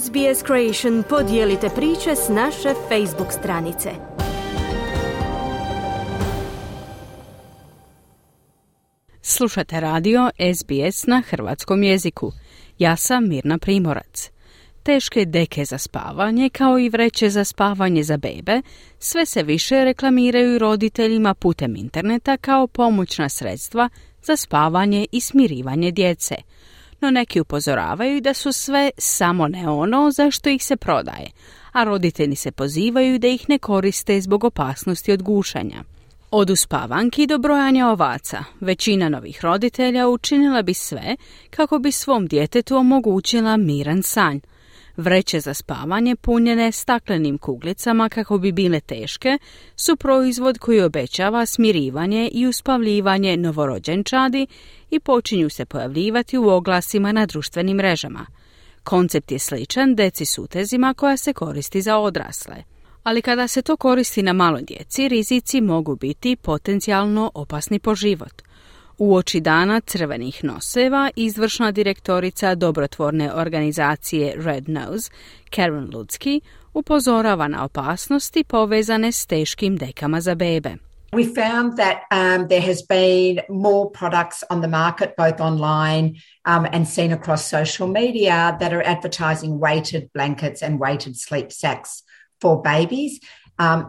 SBS Creation podijelite priče s naše Facebook stranice. Slušate radio SBS na hrvatskom jeziku. Ja sam Mirna Primorac. Teške deke za spavanje kao i vreće za spavanje za bebe sve se više reklamiraju roditeljima putem interneta kao pomoćna sredstva za spavanje i smirivanje djece – no neki upozoravaju da su sve samo ne ono za što ih se prodaje, a roditelji se pozivaju da ih ne koriste zbog opasnosti od gušanja. Od uspavanki do brojanja ovaca, većina novih roditelja učinila bi sve kako bi svom djetetu omogućila miran sanj, Vreće za spavanje punjene staklenim kuglicama kako bi bile teške su proizvod koji obećava smirivanje i uspavljivanje novorođenčadi i počinju se pojavljivati u oglasima na društvenim mrežama. Koncept je sličan deci s utezima koja se koristi za odrasle. Ali kada se to koristi na maloj djeci, rizici mogu biti potencijalno opasni po život – u oči dana crvenih noseva izvršna direktorica dobrotvorne organizacije Red Nose, Karen Ludski, upozorava na opasnosti povezane s teškim dekama za bebe. We found that um, there has been more products on the market, both online um, and seen across social media, that are advertising weighted blankets and weighted sleep sacks for babies. Um.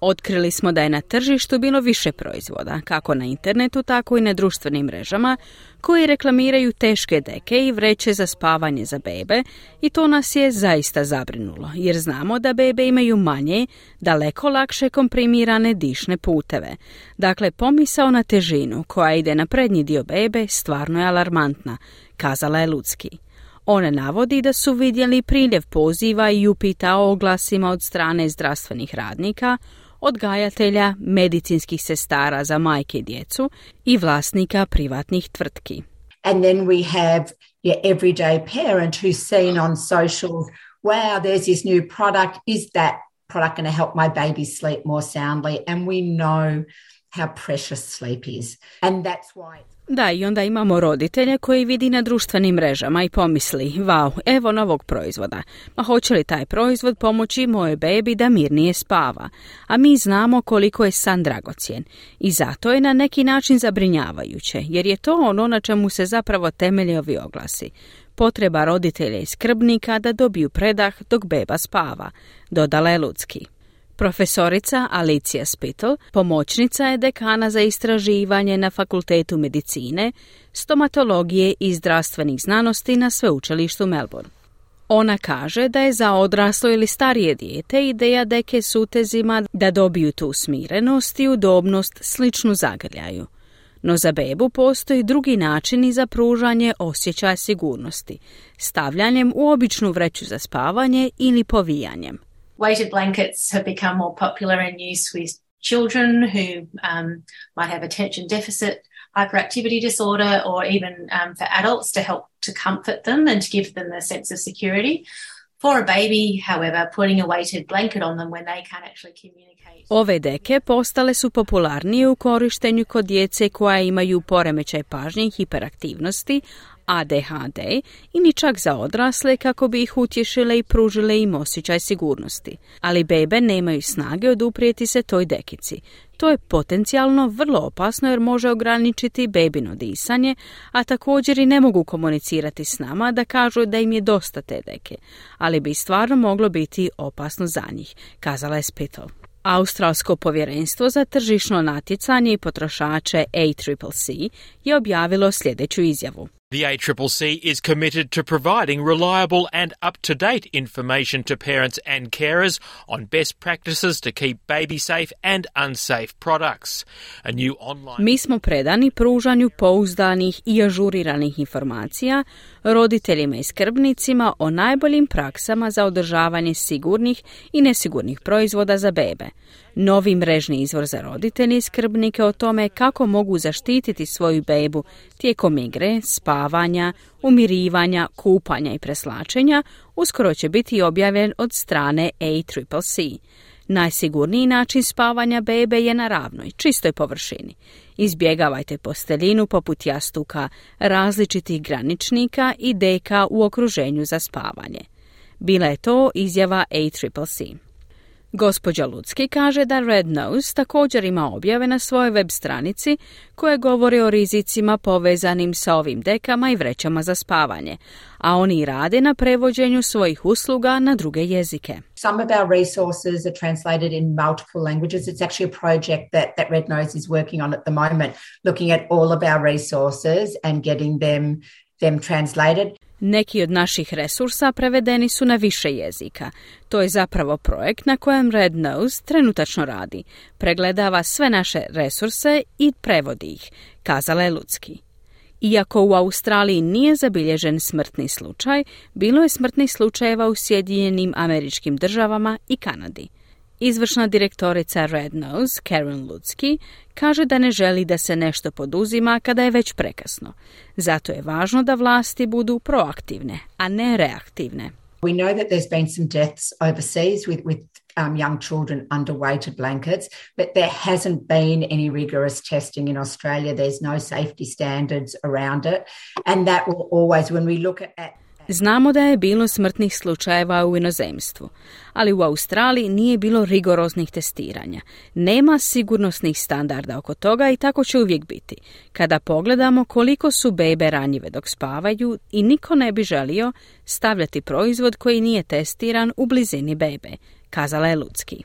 Otkrili smo da je na tržištu bilo više proizvoda, kako na internetu, tako i na društvenim mrežama, koji reklamiraju teške deke i vreće za spavanje za bebe i to nas je zaista zabrinulo, jer znamo da bebe imaju manje, daleko lakše komprimirane dišne puteve. Dakle, pomisao na težinu koja ide na prednji dio bebe stvarno je alarmantna, kazala je Ludski. On navodi da su vidjeli priljev poziva i upita o oglasima od strane zdravstvenih radnika, odgajatelja, medicinskih sestara za majke i djecu i vlasnika privatnih tvrtki. And then we have your everyday parent who's seen on socials, wow, there's this new product. Is that product going to help my baby sleep more soundly? And we know how precious sleep. And that's why da, i onda imamo roditelje koji vidi na društvenim mrežama i pomisli, wow, evo novog proizvoda. Ma hoće li taj proizvod pomoći mojoj bebi da mirnije spava? A mi znamo koliko je san dragocjen. I zato je na neki način zabrinjavajuće, jer je to ono na čemu se zapravo temelje ovi oglasi. Potreba roditelja i skrbnika da dobiju predah dok beba spava, dodala je Ludski. Profesorica Alicia Spittle, pomoćnica je dekana za istraživanje na Fakultetu medicine, stomatologije i zdravstvenih znanosti na sveučilištu Melbourne. Ona kaže da je za odraslo ili starije dijete ideja deke s utezima da dobiju tu smirenost i udobnost sličnu zagrljaju. No za bebu postoji drugi načini za pružanje osjećaja sigurnosti, stavljanjem u običnu vreću za spavanje ili povijanjem. Weighted blankets have become more popular in use with children who um, might have attention deficit hyperactivity disorder or even um, for adults to help to comfort them and to give them a sense of security. For a baby, however, putting a weighted blanket on them when they can't actually communicate. Ove deke postale su popularnije u korištenju kod djece koja imaju poremećaj pažnje i hiperaktivnosti, ADHD ili čak za odrasle kako bi ih utješile i pružile im osjećaj sigurnosti. Ali bebe nemaju snage oduprijeti se toj dekici. To je potencijalno vrlo opasno jer može ograničiti bebino disanje, a također i ne mogu komunicirati s nama da kažu da im je dosta te deke, ali bi stvarno moglo biti opasno za njih, kazala je Spittle. Australsko povjerenstvo za tržišno natjecanje i potrošače ACCC je objavilo sljedeću izjavu. The ACCC is committed to providing reliable and up to date information to parents and carers on best practices to keep baby safe and unsafe products. A new online Mi smo predani pružanju pouzdanih i ažuriranih informacija roditeljima i skrbnicima o najboljim praksama za održavanje sigurnih i nesigurnih proizvoda za bebe. Novi mrežni izvor za roditelje i skrbnike o tome kako mogu zaštititi svoju bebu tijekom igre, spavanja, umirivanja, kupanja i preslačenja uskoro će biti objavljen od strane ACCC. Najsigurniji način spavanja bebe je na ravnoj, čistoj površini. Izbjegavajte posteljinu poput jastuka, različitih graničnika i deka u okruženju za spavanje. Bila je to izjava ACCC. Gospođa Lucki kaže da Red Nose također ima objave na svojoj web stranici koje govore o rizicima povezanim sa ovim dekama i vrećama za spavanje, a oni rade na prevođenju svojih usluga na druge jezike. Some of our resources are translated in multiple languages. It's actually a project that, that Red Nose is working on at the moment, looking at all of our resources and getting them, them translated. Neki od naših resursa prevedeni su na više jezika. To je zapravo projekt na kojem Red Nose trenutačno radi. Pregledava sve naše resurse i prevodi ih, kazala je Lucki. Iako u Australiji nije zabilježen smrtni slučaj, bilo je smrtnih slučajeva u Sjedinjenim američkim državama i Kanadi. Izvršna direktorica Red Nose, Karen Lutsky, kaže da ne želi da se nešto poduzima kada je već prekasno. Zato je važno da vlasti budu proaktivne, a ne reaktivne. We know that there's been some deaths overseas with, with um, young children under weighted blankets, but there hasn't been any rigorous testing in Australia. There's no safety standards around it. And that will always, when we look at Znamo da je bilo smrtnih slučajeva u inozemstvu, ali u Australiji nije bilo rigoroznih testiranja. Nema sigurnosnih standarda oko toga i tako će uvijek biti. Kada pogledamo koliko su bebe ranjive dok spavaju i niko ne bi želio stavljati proizvod koji nije testiran u blizini bebe, kazala je Lucki.